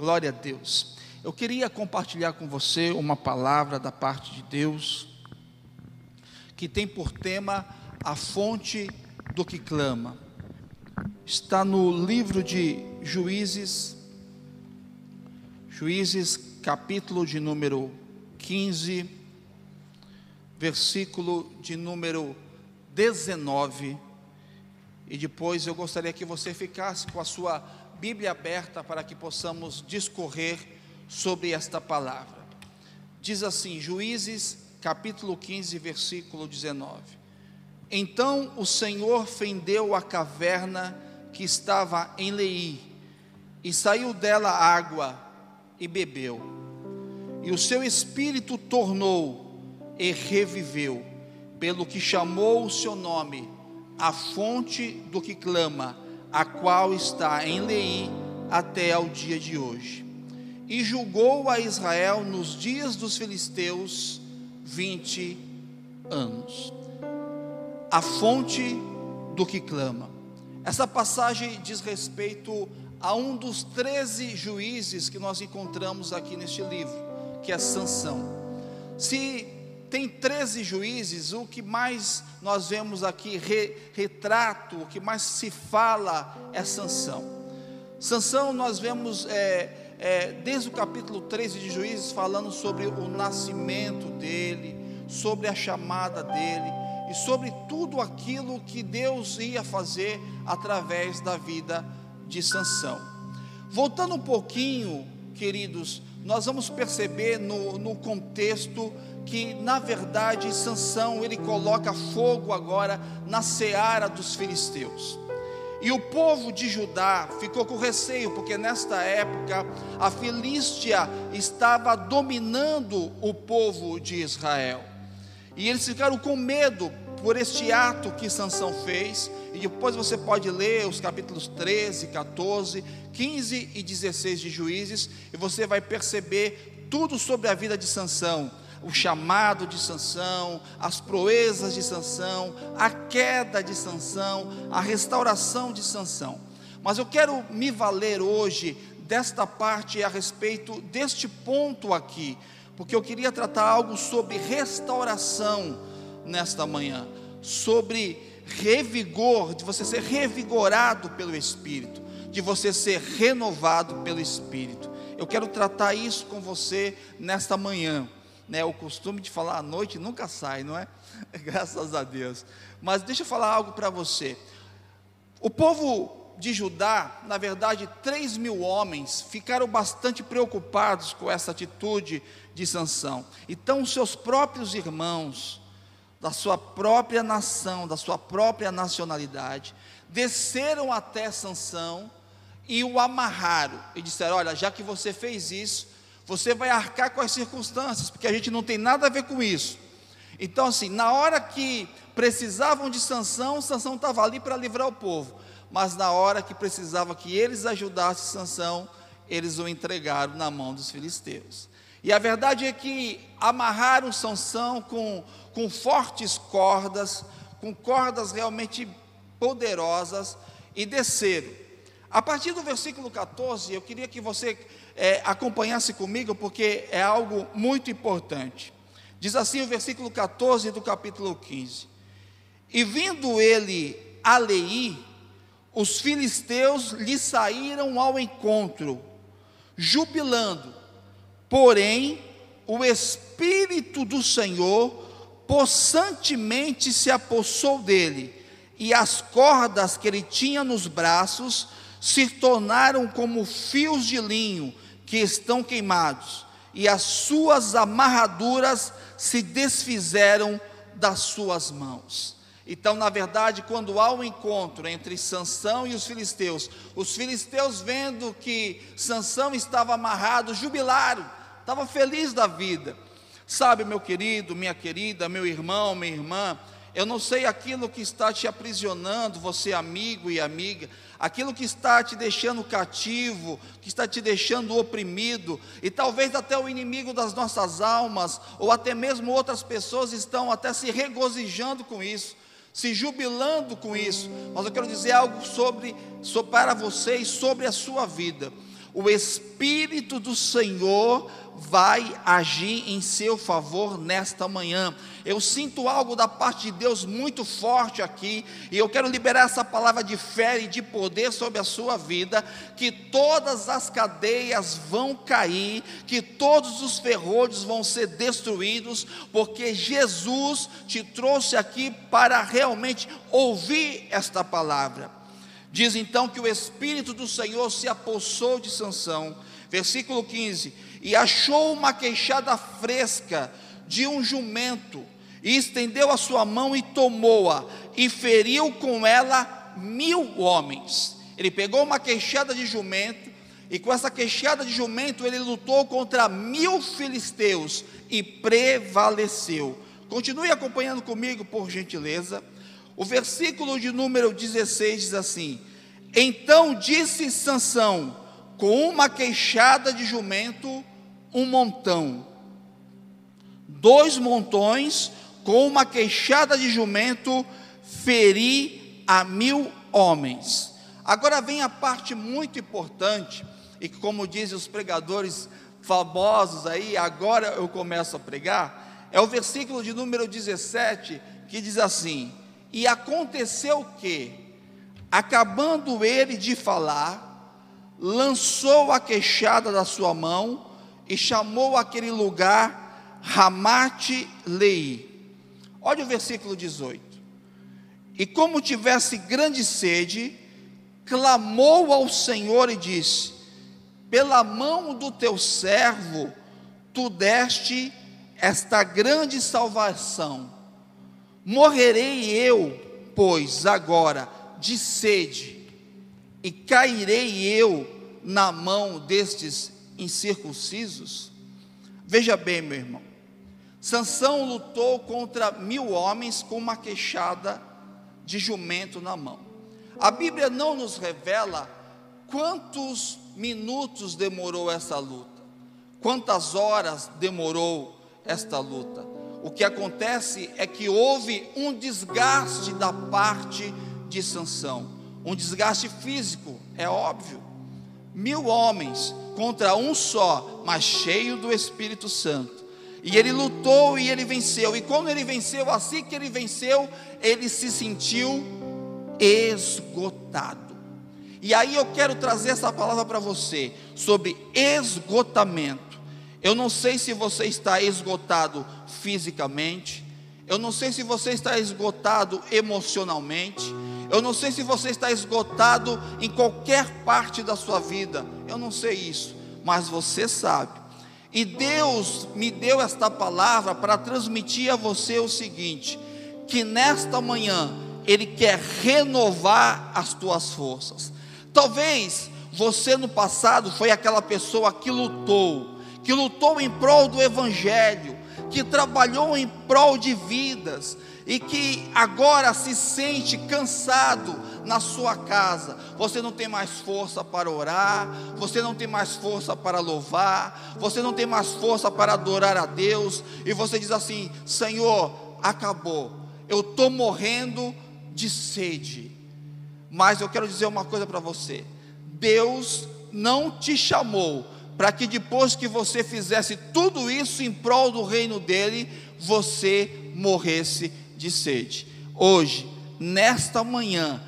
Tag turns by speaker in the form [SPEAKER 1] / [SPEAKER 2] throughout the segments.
[SPEAKER 1] Glória a Deus. Eu queria compartilhar com você uma palavra da parte de Deus que tem por tema a fonte do que clama. Está no livro de Juízes, Juízes, capítulo de número 15, versículo de número 19. E depois eu gostaria que você ficasse com a sua Bíblia aberta para que possamos discorrer sobre esta palavra. Diz assim, Juízes, capítulo 15, versículo 19: Então o Senhor fendeu a caverna que estava em Leí, e saiu dela água, e bebeu. E o seu espírito tornou e reviveu, pelo que chamou o seu nome, a fonte do que clama, a qual está em Leí até ao dia de hoje. E julgou a Israel nos dias dos filisteus 20 anos. A fonte do que clama. Essa passagem diz respeito a um dos 13 juízes que nós encontramos aqui neste livro, que é Sansão. Se tem 13 juízes, o que mais nós vemos aqui, re, retrato, o que mais se fala é Sansão. Sansão nós vemos é, é, desde o capítulo 13 de Juízes falando sobre o nascimento dele, sobre a chamada dele e sobre tudo aquilo que Deus ia fazer através da vida de Sansão. Voltando um pouquinho, queridos, nós vamos perceber no, no contexto que na verdade Sansão ele coloca fogo agora na seara dos filisteus. E o povo de Judá ficou com receio, porque nesta época a Filístia estava dominando o povo de Israel. E eles ficaram com medo por este ato que Sansão fez, e depois você pode ler os capítulos 13, 14, 15 e 16 de Juízes, e você vai perceber tudo sobre a vida de Sansão, o chamado de Sansão, as proezas de Sansão, a queda de Sansão, a restauração de Sansão. Mas eu quero me valer hoje desta parte a respeito deste ponto aqui, porque eu queria tratar algo sobre restauração nesta manhã, sobre revigor, de você ser revigorado pelo Espírito, de você ser renovado pelo Espírito. Eu quero tratar isso com você nesta manhã né? O costume de falar à noite nunca sai, não é? Graças a Deus. Mas deixa eu falar algo para você. O povo de Judá, na verdade, 3 mil homens ficaram bastante preocupados com essa atitude de Sansão. Então, seus próprios irmãos, da sua própria nação, da sua própria nacionalidade, desceram até Sansão e o amarraram e disseram: Olha, já que você fez isso, você vai arcar com as circunstâncias, porque a gente não tem nada a ver com isso. Então, assim, na hora que precisavam de Sansão, Sansão estava ali para livrar o povo. Mas na hora que precisava que eles ajudassem Sansão, eles o entregaram na mão dos filisteus. E a verdade é que amarraram Sansão com, com fortes cordas, com cordas realmente poderosas, e desceram. A partir do versículo 14, eu queria que você é, acompanhasse comigo, porque é algo muito importante. Diz assim o versículo 14 do capítulo 15: E vindo ele a Leí, os filisteus lhe saíram ao encontro, jubilando, porém o Espírito do Senhor possantemente se apossou dele, e as cordas que ele tinha nos braços se tornaram como fios de linho que estão queimados, e as suas amarraduras se desfizeram das suas mãos. Então, na verdade, quando há um encontro entre Sansão e os filisteus, os filisteus vendo que Sansão estava amarrado, jubilaram, estava feliz da vida. Sabe, meu querido, minha querida, meu irmão, minha irmã, eu não sei aquilo que está te aprisionando, você amigo e amiga, aquilo que está te deixando cativo, que está te deixando oprimido, e talvez até o inimigo das nossas almas, ou até mesmo outras pessoas estão até se regozijando com isso, se jubilando com isso. Mas eu quero dizer algo sobre, sobre para vocês sobre a sua vida. o Espírito do Senhor vai agir em seu favor nesta manhã. Eu sinto algo da parte de Deus muito forte aqui, e eu quero liberar essa palavra de fé e de poder sobre a sua vida, que todas as cadeias vão cair, que todos os ferrolhos vão ser destruídos, porque Jesus te trouxe aqui para realmente ouvir esta palavra. Diz então que o Espírito do Senhor se apossou de Sansão. Versículo 15: E achou uma queixada fresca de um jumento, e estendeu a sua mão e tomou-a, e feriu com ela mil homens. Ele pegou uma queixada de jumento, e com essa queixada de jumento ele lutou contra mil filisteus e prevaleceu. Continue acompanhando comigo, por gentileza. O versículo de número 16 diz assim: Então disse Sansão, com uma queixada de jumento, um montão, dois montões, com uma queixada de jumento, feri a mil homens. Agora vem a parte muito importante, e como dizem os pregadores famosos aí, agora eu começo a pregar, é o versículo de número 17, que diz assim: e aconteceu que, acabando ele de falar, lançou a queixada da sua mão e chamou aquele lugar Ramate Lei. Olha o versículo 18. E como tivesse grande sede, clamou ao Senhor e disse: Pela mão do teu servo, tu deste esta grande salvação Morrerei eu, pois, agora de sede, e cairei eu na mão destes incircuncisos? Veja bem, meu irmão. Sansão lutou contra mil homens com uma queixada de jumento na mão. A Bíblia não nos revela quantos minutos demorou essa luta, quantas horas demorou esta luta o que acontece é que houve um desgaste da parte de Sansão, um desgaste físico, é óbvio. Mil homens contra um só, mas cheio do Espírito Santo. E ele lutou e ele venceu. E quando ele venceu, assim que ele venceu, ele se sentiu esgotado. E aí eu quero trazer essa palavra para você sobre esgotamento. Eu não sei se você está esgotado fisicamente, eu não sei se você está esgotado emocionalmente, eu não sei se você está esgotado em qualquer parte da sua vida, eu não sei isso, mas você sabe. E Deus me deu esta palavra para transmitir a você o seguinte: que nesta manhã Ele quer renovar as tuas forças. Talvez você no passado foi aquela pessoa que lutou, que lutou em prol do Evangelho, que trabalhou em prol de vidas e que agora se sente cansado na sua casa. Você não tem mais força para orar, você não tem mais força para louvar, você não tem mais força para adorar a Deus, e você diz assim: Senhor, acabou, eu estou morrendo de sede. Mas eu quero dizer uma coisa para você: Deus não te chamou para que depois que você fizesse tudo isso em prol do reino dele, você morresse de sede. Hoje, nesta manhã,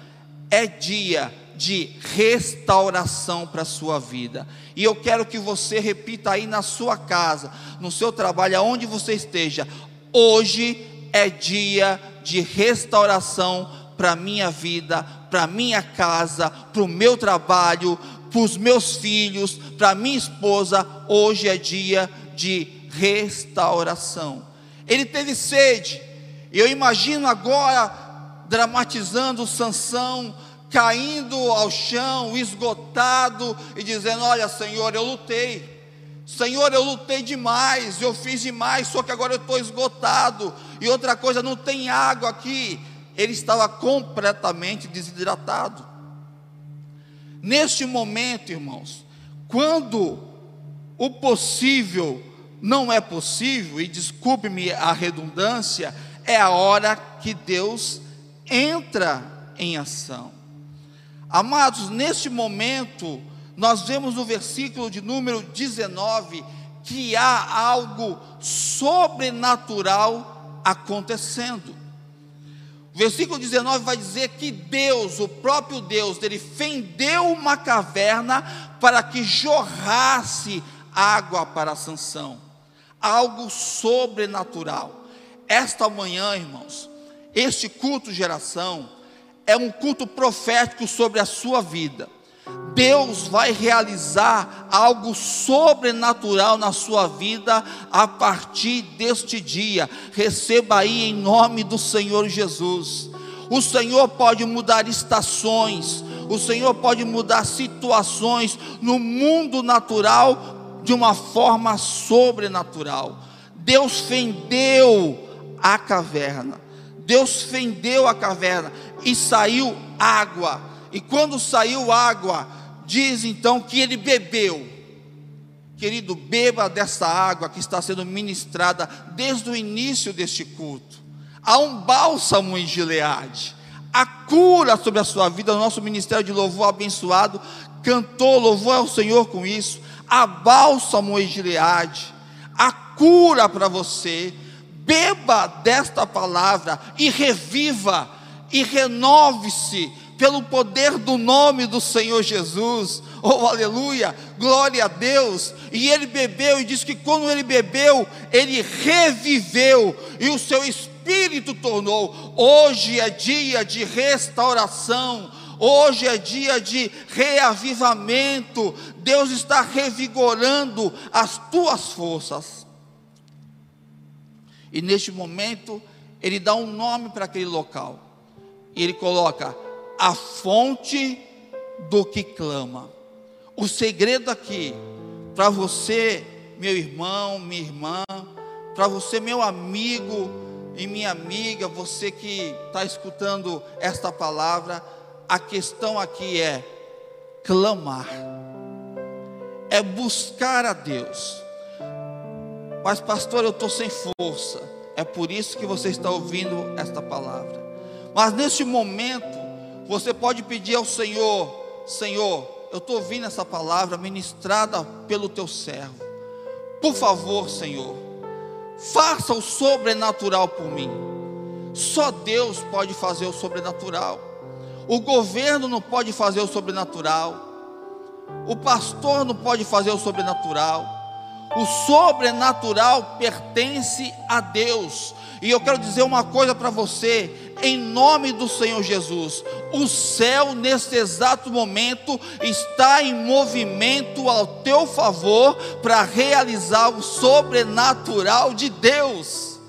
[SPEAKER 1] é dia de restauração para a sua vida. E eu quero que você repita aí na sua casa, no seu trabalho, aonde você esteja. Hoje é dia de restauração para a minha vida, para a minha casa, para o meu trabalho, para os meus filhos, para minha esposa, hoje é dia de restauração. Ele teve sede, eu imagino agora dramatizando Sansão caindo ao chão, esgotado e dizendo: "Olha, Senhor, eu lutei. Senhor, eu lutei demais, eu fiz demais, só que agora eu estou esgotado. E outra coisa, não tem água aqui. Ele estava completamente desidratado. Neste momento, irmãos, quando o possível não é possível, e desculpe-me a redundância, é a hora que Deus entra em ação. Amados, neste momento, nós vemos no versículo de número 19 que há algo sobrenatural acontecendo. O versículo 19 vai dizer que Deus, o próprio Deus, ele fendeu uma caverna para que jorrasse água para Sansão. Algo sobrenatural. Esta manhã, irmãos, este culto geração é um culto profético sobre a sua vida. Deus vai realizar algo sobrenatural na sua vida a partir deste dia. Receba aí em nome do Senhor Jesus. O Senhor pode mudar estações, o Senhor pode mudar situações no mundo natural de uma forma sobrenatural. Deus fendeu a caverna. Deus fendeu a caverna e saiu água. E quando saiu água, diz então que ele bebeu. Querido, beba dessa água que está sendo ministrada desde o início deste culto. Há um bálsamo em Gileade. A cura sobre a sua vida, o nosso ministério de louvor abençoado cantou louvor ao Senhor com isso. Há bálsamo em Gileade. A cura para você. Beba desta palavra e reviva e renove-se pelo poder do nome do Senhor Jesus. Oh, aleluia! Glória a Deus! E ele bebeu e diz que quando ele bebeu, ele reviveu e o seu espírito tornou. Hoje é dia de restauração. Hoje é dia de reavivamento. Deus está revigorando as tuas forças. E neste momento, ele dá um nome para aquele local. E ele coloca a fonte do que clama. O segredo aqui, para você, meu irmão, minha irmã, para você, meu amigo e minha amiga, você que está escutando esta palavra, a questão aqui é clamar, é buscar a Deus. Mas, pastor, eu estou sem força. É por isso que você está ouvindo esta palavra. Mas neste momento, você pode pedir ao Senhor: Senhor, eu estou ouvindo essa palavra ministrada pelo teu servo. Por favor, Senhor, faça o sobrenatural por mim. Só Deus pode fazer o sobrenatural. O governo não pode fazer o sobrenatural. O pastor não pode fazer o sobrenatural. O sobrenatural pertence a Deus. E eu quero dizer uma coisa para você: em nome do Senhor Jesus. O céu, nesse exato momento, está em movimento ao teu favor para realizar o sobrenatural de Deus.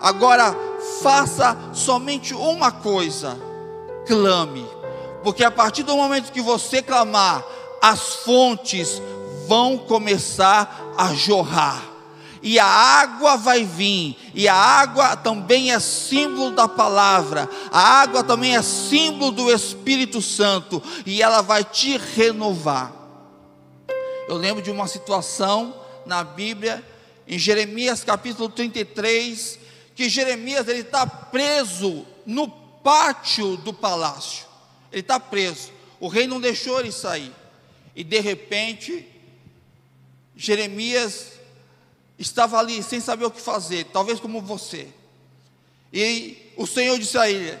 [SPEAKER 1] Agora, faça somente uma coisa: clame, porque a partir do momento que você clamar, as fontes vão começar a jorrar. E a água vai vir, e a água também é símbolo da palavra, a água também é símbolo do Espírito Santo, e ela vai te renovar. Eu lembro de uma situação na Bíblia, em Jeremias capítulo 33, que Jeremias ele está preso no pátio do palácio, ele está preso, o rei não deixou ele sair, e de repente, Jeremias estava ali sem saber o que fazer, talvez como você. E o Senhor disse a ele: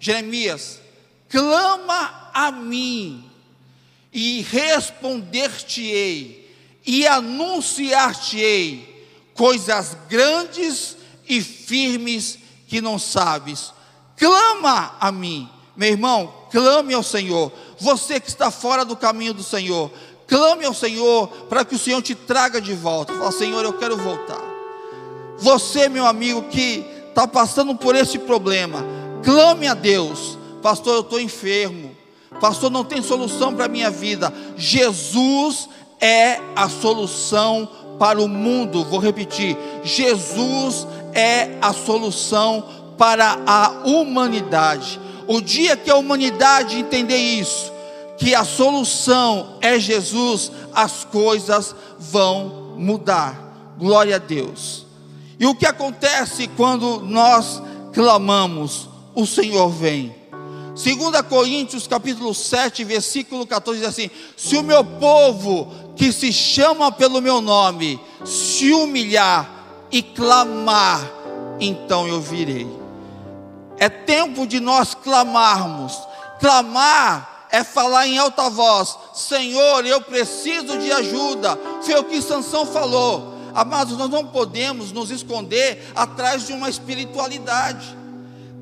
[SPEAKER 1] Jeremias, clama a mim, e responder-te-ei, e anunciar-te-ei coisas grandes e firmes que não sabes. Clama a mim, meu irmão, clame ao Senhor. Você que está fora do caminho do Senhor, Clame ao Senhor para que o Senhor te traga de volta. Fala, Senhor, eu quero voltar. Você, meu amigo, que está passando por esse problema, clame a Deus. Pastor, eu estou enfermo. Pastor, não tem solução para a minha vida. Jesus é a solução para o mundo. Vou repetir: Jesus é a solução para a humanidade. O dia que a humanidade entender isso, que a solução é Jesus, as coisas vão mudar. Glória a Deus. E o que acontece quando nós clamamos? O Senhor vem. 2 Coríntios capítulo 7, versículo 14 diz assim: Se o meu povo que se chama pelo meu nome se humilhar e clamar, então eu virei. É tempo de nós clamarmos. Clamar é falar em alta voz: Senhor, eu preciso de ajuda. Foi o que Sansão falou. Amados, nós não podemos nos esconder atrás de uma espiritualidade.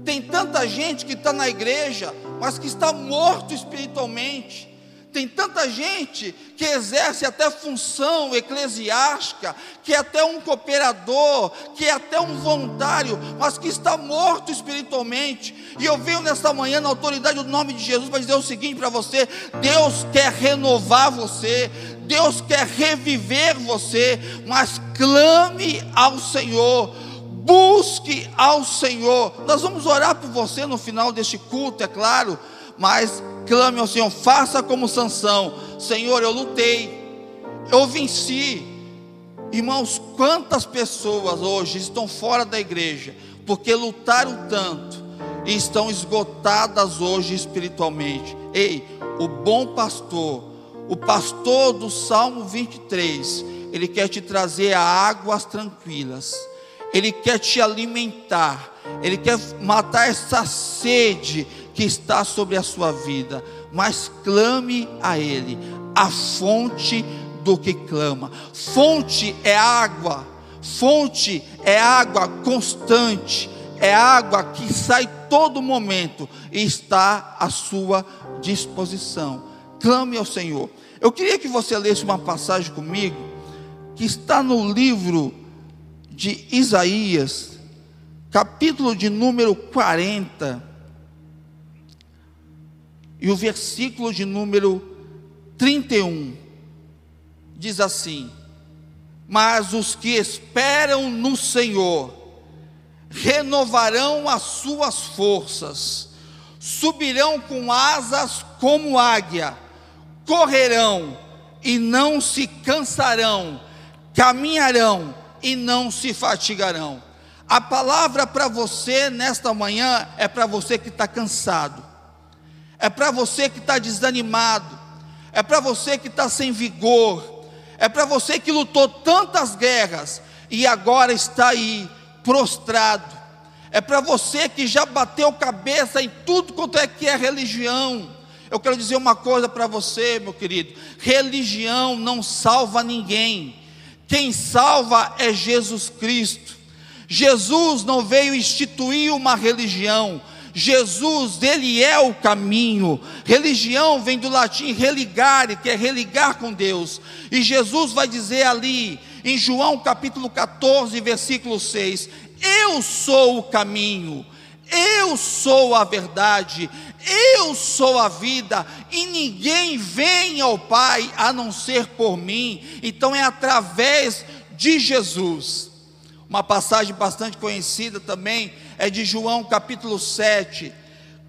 [SPEAKER 1] Tem tanta gente que está na igreja, mas que está morto espiritualmente. Tem tanta gente que exerce até função eclesiástica, que é até um cooperador, que é até um voluntário, mas que está morto espiritualmente. E eu venho nesta manhã, na autoridade do nome de Jesus, para dizer o seguinte para você: Deus quer renovar você, Deus quer reviver você, mas clame ao Senhor busque ao Senhor. Nós vamos orar por você no final deste culto, é claro, mas clame ao Senhor, faça como Sansão. Senhor, eu lutei, eu venci. Irmãos, quantas pessoas hoje estão fora da igreja porque lutaram tanto e estão esgotadas hoje espiritualmente. Ei, o bom pastor, o pastor do Salmo 23, ele quer te trazer águas tranquilas ele quer te alimentar, Ele quer matar essa sede que está sobre a sua vida. Mas clame a Ele, a fonte do que clama. Fonte é água, fonte é água constante, é água que sai todo momento e está à sua disposição. Clame ao Senhor. Eu queria que você lesse uma passagem comigo, que está no livro de Isaías, capítulo de número 40, e o versículo de número 31, diz assim: Mas os que esperam no Senhor renovarão as suas forças, subirão com asas como águia, correrão e não se cansarão, caminharão e não se fatigarão. A palavra para você nesta manhã é para você que está cansado, é para você que está desanimado, é para você que está sem vigor, é para você que lutou tantas guerras e agora está aí prostrado, é para você que já bateu cabeça em tudo quanto é que é religião. Eu quero dizer uma coisa para você, meu querido: religião não salva ninguém. Quem salva é Jesus Cristo. Jesus não veio instituir uma religião. Jesus, ele é o caminho. Religião vem do latim religare, que é religar com Deus. E Jesus vai dizer ali, em João capítulo 14, versículo 6: Eu sou o caminho, eu sou a verdade, eu sou a vida e ninguém vem ao Pai a não ser por mim. Então é através de Jesus. Uma passagem bastante conhecida também é de João capítulo 7,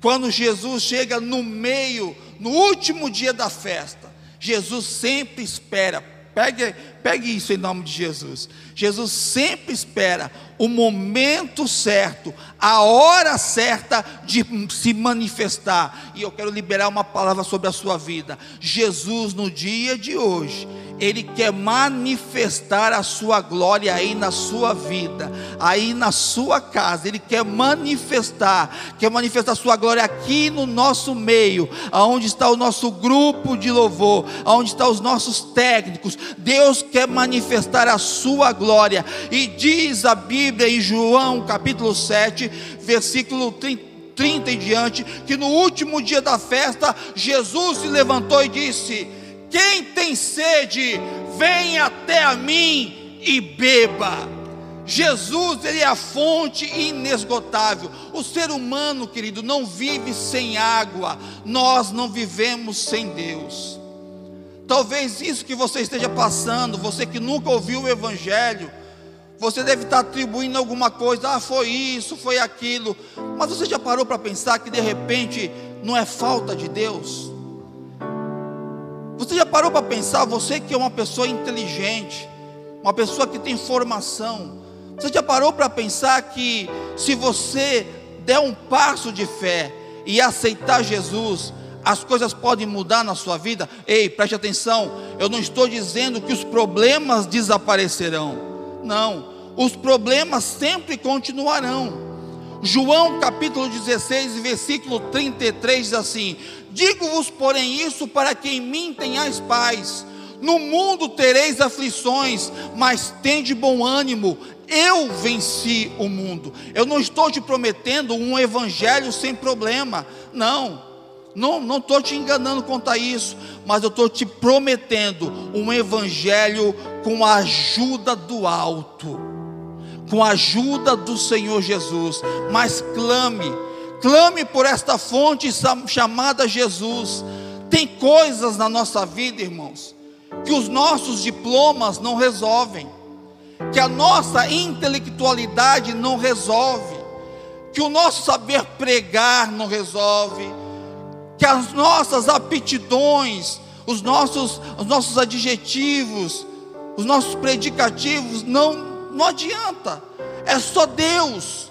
[SPEAKER 1] quando Jesus chega no meio, no último dia da festa. Jesus sempre espera, pegue, pegue isso em nome de Jesus. Jesus sempre espera o momento certo, a hora certa de se manifestar. E eu quero liberar uma palavra sobre a sua vida. Jesus, no dia de hoje, Ele quer manifestar a sua glória aí na sua vida, aí na sua casa. Ele quer manifestar, quer manifestar a sua glória aqui no nosso meio, aonde está o nosso grupo de louvor, aonde estão os nossos técnicos. Deus quer manifestar a sua glória. E diz a Bíblia em João capítulo 7, versículo 30 em diante, que no último dia da festa, Jesus se levantou e disse: Quem tem sede, vem até a mim e beba. Jesus, ele é a fonte inesgotável. O ser humano, querido, não vive sem água. Nós não vivemos sem Deus. Talvez isso que você esteja passando, você que nunca ouviu o evangelho, você deve estar atribuindo alguma coisa, ah, foi isso, foi aquilo. Mas você já parou para pensar que de repente não é falta de Deus? Você já parou para pensar, você que é uma pessoa inteligente, uma pessoa que tem formação, você já parou para pensar que se você der um passo de fé, e aceitar Jesus, as coisas podem mudar na sua vida. Ei, preste atenção, eu não estou dizendo que os problemas desaparecerão. Não, os problemas sempre continuarão. João capítulo 16, versículo 33 diz assim: Digo-vos, porém, isso para que em mim tenhais paz. No mundo tereis aflições, mas tende bom ânimo. Eu venci o mundo. Eu não estou te prometendo um evangelho sem problema. Não. Não estou te enganando quanto a isso, mas eu estou te prometendo um evangelho com a ajuda do alto, com a ajuda do Senhor Jesus. Mas clame, clame por esta fonte chamada Jesus. Tem coisas na nossa vida, irmãos, que os nossos diplomas não resolvem, que a nossa intelectualidade não resolve, que o nosso saber pregar não resolve que as nossas aptidões, os nossos, os nossos adjetivos, os nossos predicativos não, não adianta. É só Deus.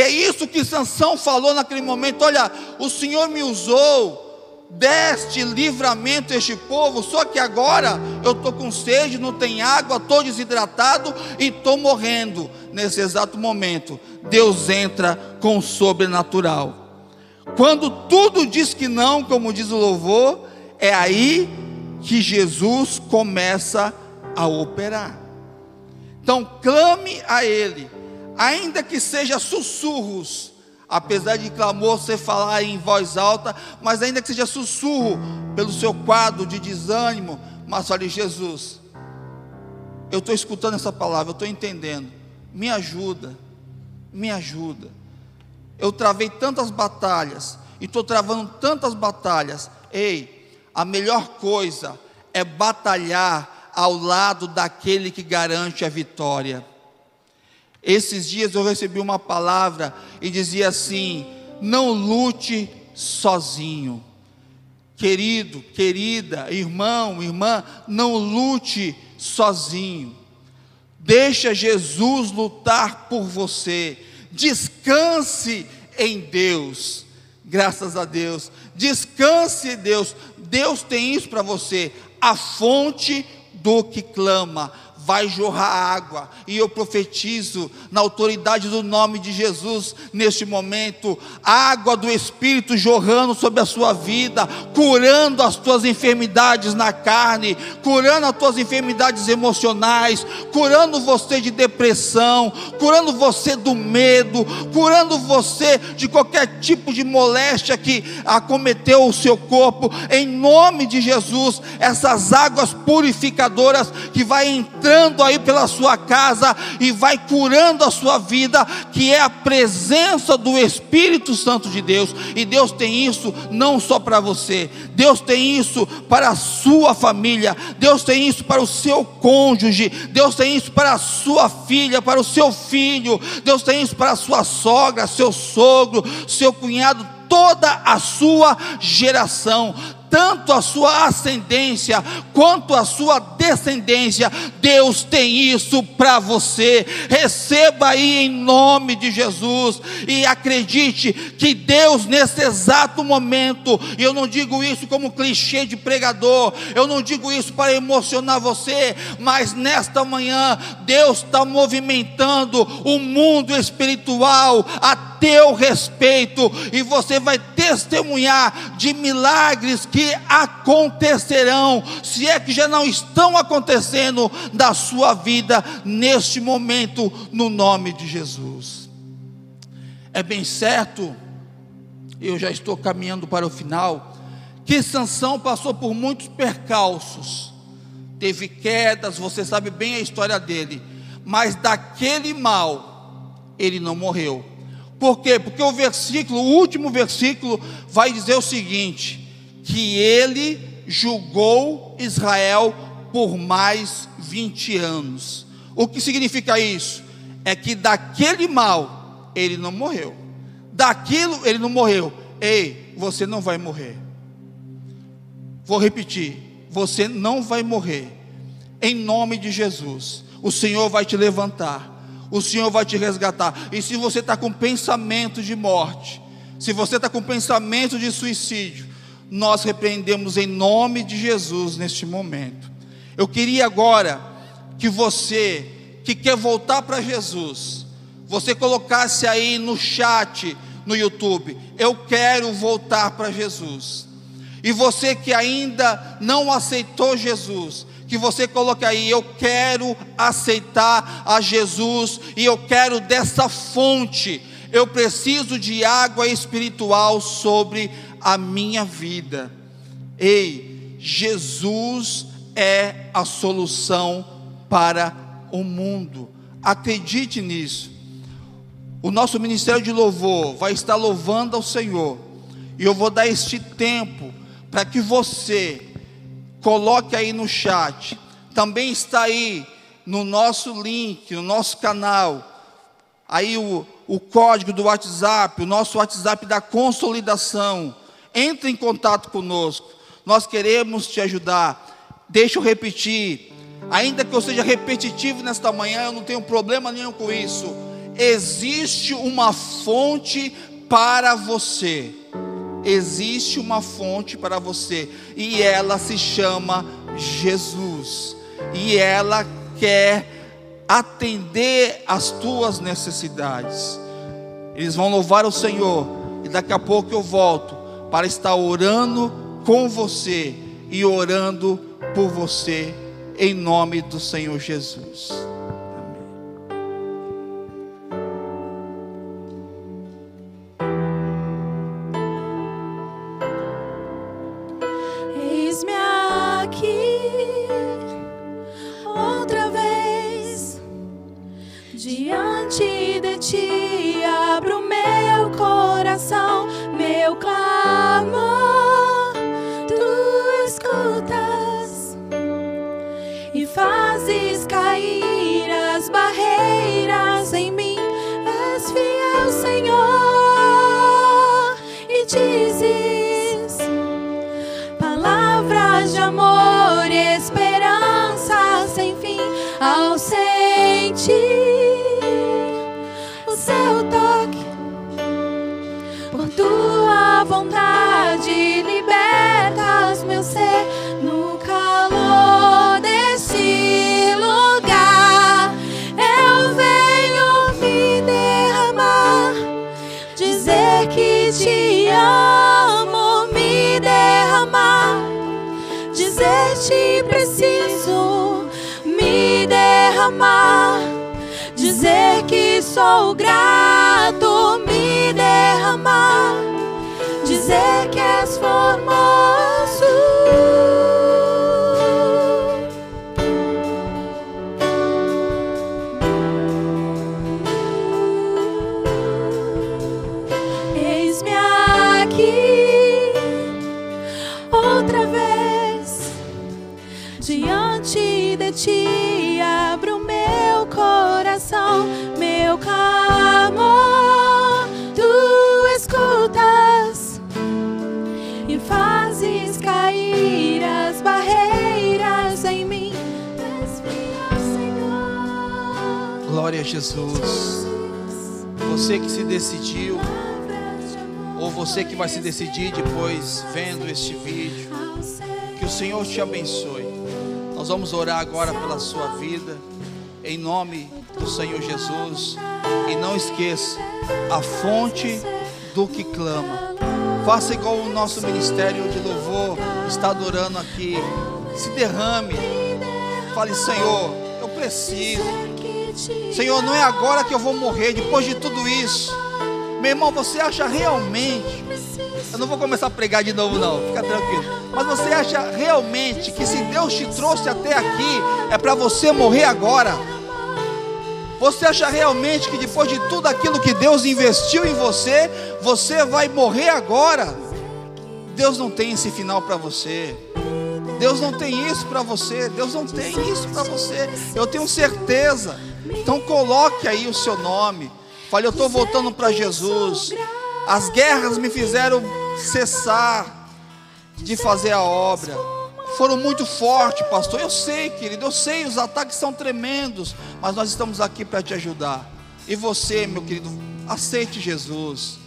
[SPEAKER 1] É isso que Sansão falou naquele momento. Olha, o Senhor me usou, deste livramento a este povo, só que agora eu estou com sede, não tem água, estou desidratado e estou morrendo. Nesse exato momento, Deus entra com o sobrenatural. Quando tudo diz que não, como diz o louvor, é aí que Jesus começa a operar. Então clame a Ele, ainda que seja sussurros, apesar de clamor você falar em voz alta, mas ainda que seja sussurro pelo seu quadro de desânimo, mas fale, Jesus, eu estou escutando essa palavra, eu estou entendendo, me ajuda, me ajuda. Eu travei tantas batalhas e estou travando tantas batalhas. Ei, a melhor coisa é batalhar ao lado daquele que garante a vitória. Esses dias eu recebi uma palavra e dizia assim: não lute sozinho. Querido, querida, irmão, irmã, não lute sozinho. Deixa Jesus lutar por você descanse em Deus. Graças a Deus. Descanse em Deus. Deus tem isso para você. A fonte do que clama vai jorrar água, e eu profetizo na autoridade do nome de Jesus neste momento, água do Espírito jorrando sobre a sua vida, curando as tuas enfermidades na carne, curando as tuas enfermidades emocionais, curando você de depressão, curando você do medo, curando você de qualquer tipo de moléstia que acometeu o seu corpo, em nome de Jesus, essas águas purificadoras que vai entrando entrando aí pela sua casa e vai curando a sua vida, que é a presença do Espírito Santo de Deus. E Deus tem isso não só para você, Deus tem isso para a sua família, Deus tem isso para o seu cônjuge, Deus tem isso para a sua filha, para o seu filho, Deus tem isso para a sua sogra, seu sogro, seu cunhado, toda a sua geração tanto a sua ascendência quanto a sua descendência. Deus tem isso para você. Receba aí em nome de Jesus e acredite que Deus nesse exato momento, e eu não digo isso como clichê de pregador, eu não digo isso para emocionar você, mas nesta manhã Deus está movimentando o mundo espiritual a teu respeito e você vai testemunhar de milagres que acontecerão, se é que já não estão acontecendo da sua vida neste momento, no nome de Jesus. É bem certo, eu já estou caminhando para o final, que Sansão passou por muitos percalços, teve quedas, você sabe bem a história dele, mas daquele mal ele não morreu. Por quê? Porque o versículo, o último versículo, vai dizer o seguinte: que ele julgou Israel por mais 20 anos. O que significa isso? É que daquele mal ele não morreu. Daquilo ele não morreu. Ei, você não vai morrer. Vou repetir: você não vai morrer. Em nome de Jesus, o Senhor vai te levantar. O Senhor vai te resgatar. E se você está com pensamento de morte, Se você está com pensamento de suicídio, nós repreendemos em nome de Jesus neste momento. Eu queria agora que você que quer voltar para Jesus, você colocasse aí no chat no YouTube, eu quero voltar para Jesus. E você que ainda não aceitou Jesus, que você coloque aí, eu quero aceitar a Jesus e eu quero dessa fonte. Eu preciso de água espiritual sobre a minha vida. Ei, Jesus é a solução para o mundo. Acredite nisso. O nosso ministério de louvor vai estar louvando ao Senhor. E eu vou dar este tempo para que você coloque aí no chat. Também está aí no nosso link, no nosso canal, aí o, o código do WhatsApp, o nosso WhatsApp da consolidação. Entre em contato conosco. Nós queremos te ajudar. Deixa eu repetir. Ainda que eu seja repetitivo nesta manhã, eu não tenho problema nenhum com isso. Existe uma fonte para você existe uma fonte para você e ela se chama Jesus. E ela quer atender às tuas necessidades. Eles vão louvar o Senhor e daqui a pouco eu volto para estar orando com você e orando por você em nome do Senhor Jesus.
[SPEAKER 2] Sou grato, me derramar, dizer que és formoso.
[SPEAKER 1] Você que vai se decidir depois vendo este vídeo, que o Senhor te abençoe. Nós vamos orar agora pela sua vida, em nome do Senhor Jesus. E não esqueça, a fonte do que clama. Faça igual o nosso ministério de louvor está adorando aqui. Se derrame. Fale, Senhor, eu preciso. Senhor, não é agora que eu vou morrer, depois de tudo isso. Meu irmão, você acha realmente? Eu não vou começar a pregar de novo, não, fica tranquilo. Mas você acha realmente que se Deus te trouxe até aqui, é para você morrer agora? Você acha realmente que depois de tudo aquilo que Deus investiu em você, você vai morrer agora? Deus não tem esse final para você. Deus não tem isso para você. Deus não tem isso para você. Eu tenho certeza. Então coloque aí o seu nome. Fale, eu estou voltando para Jesus. As guerras me fizeram cessar de fazer a obra foram muito fortes, pastor. Eu sei, querido, eu sei, os ataques são tremendos, mas nós estamos aqui para te ajudar. E você, meu querido, aceite Jesus.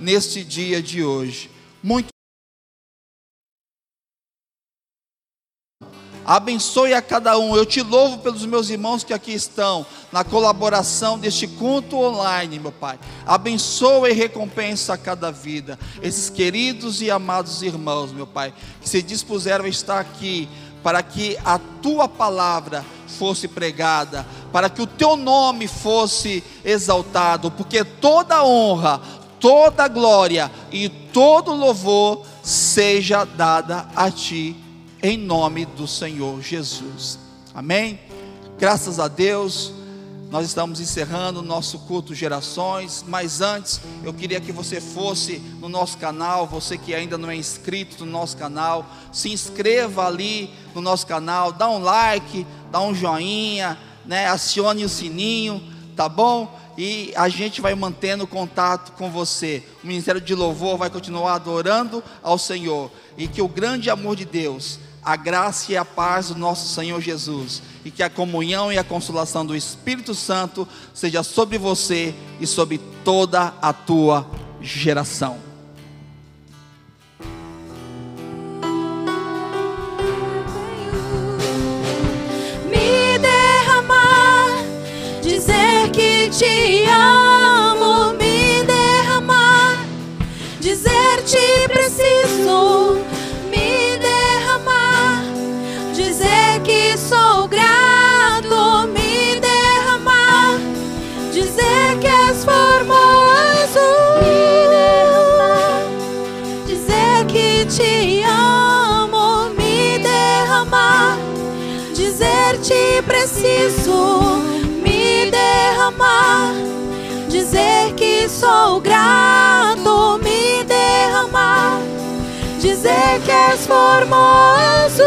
[SPEAKER 1] Neste dia de hoje. Muito Abençoe a cada um. Eu te louvo pelos meus irmãos que aqui estão, na colaboração deste culto online, meu Pai. Abençoa e recompensa a cada vida. Esses queridos e amados irmãos, meu Pai, que se dispuseram a estar aqui para que a tua palavra fosse pregada, para que o teu nome fosse exaltado, porque toda honra, toda glória e todo louvor seja dada a ti em nome do Senhor Jesus. Amém? Graças a Deus, nós estamos encerrando o nosso culto Gerações, mas antes eu queria que você fosse no nosso canal, você que ainda não é inscrito no nosso canal, se inscreva ali no nosso canal, dá um like, dá um joinha, né? Acione o sininho, tá bom? E a gente vai mantendo contato com você. O Ministério de Louvor vai continuar adorando ao Senhor e que o grande amor de Deus a graça e a paz do nosso Senhor Jesus, e que a comunhão e a consolação do Espírito Santo seja sobre você e sobre toda a tua geração.
[SPEAKER 2] Te amo, sou grato, me derramar, dizer que és formoso.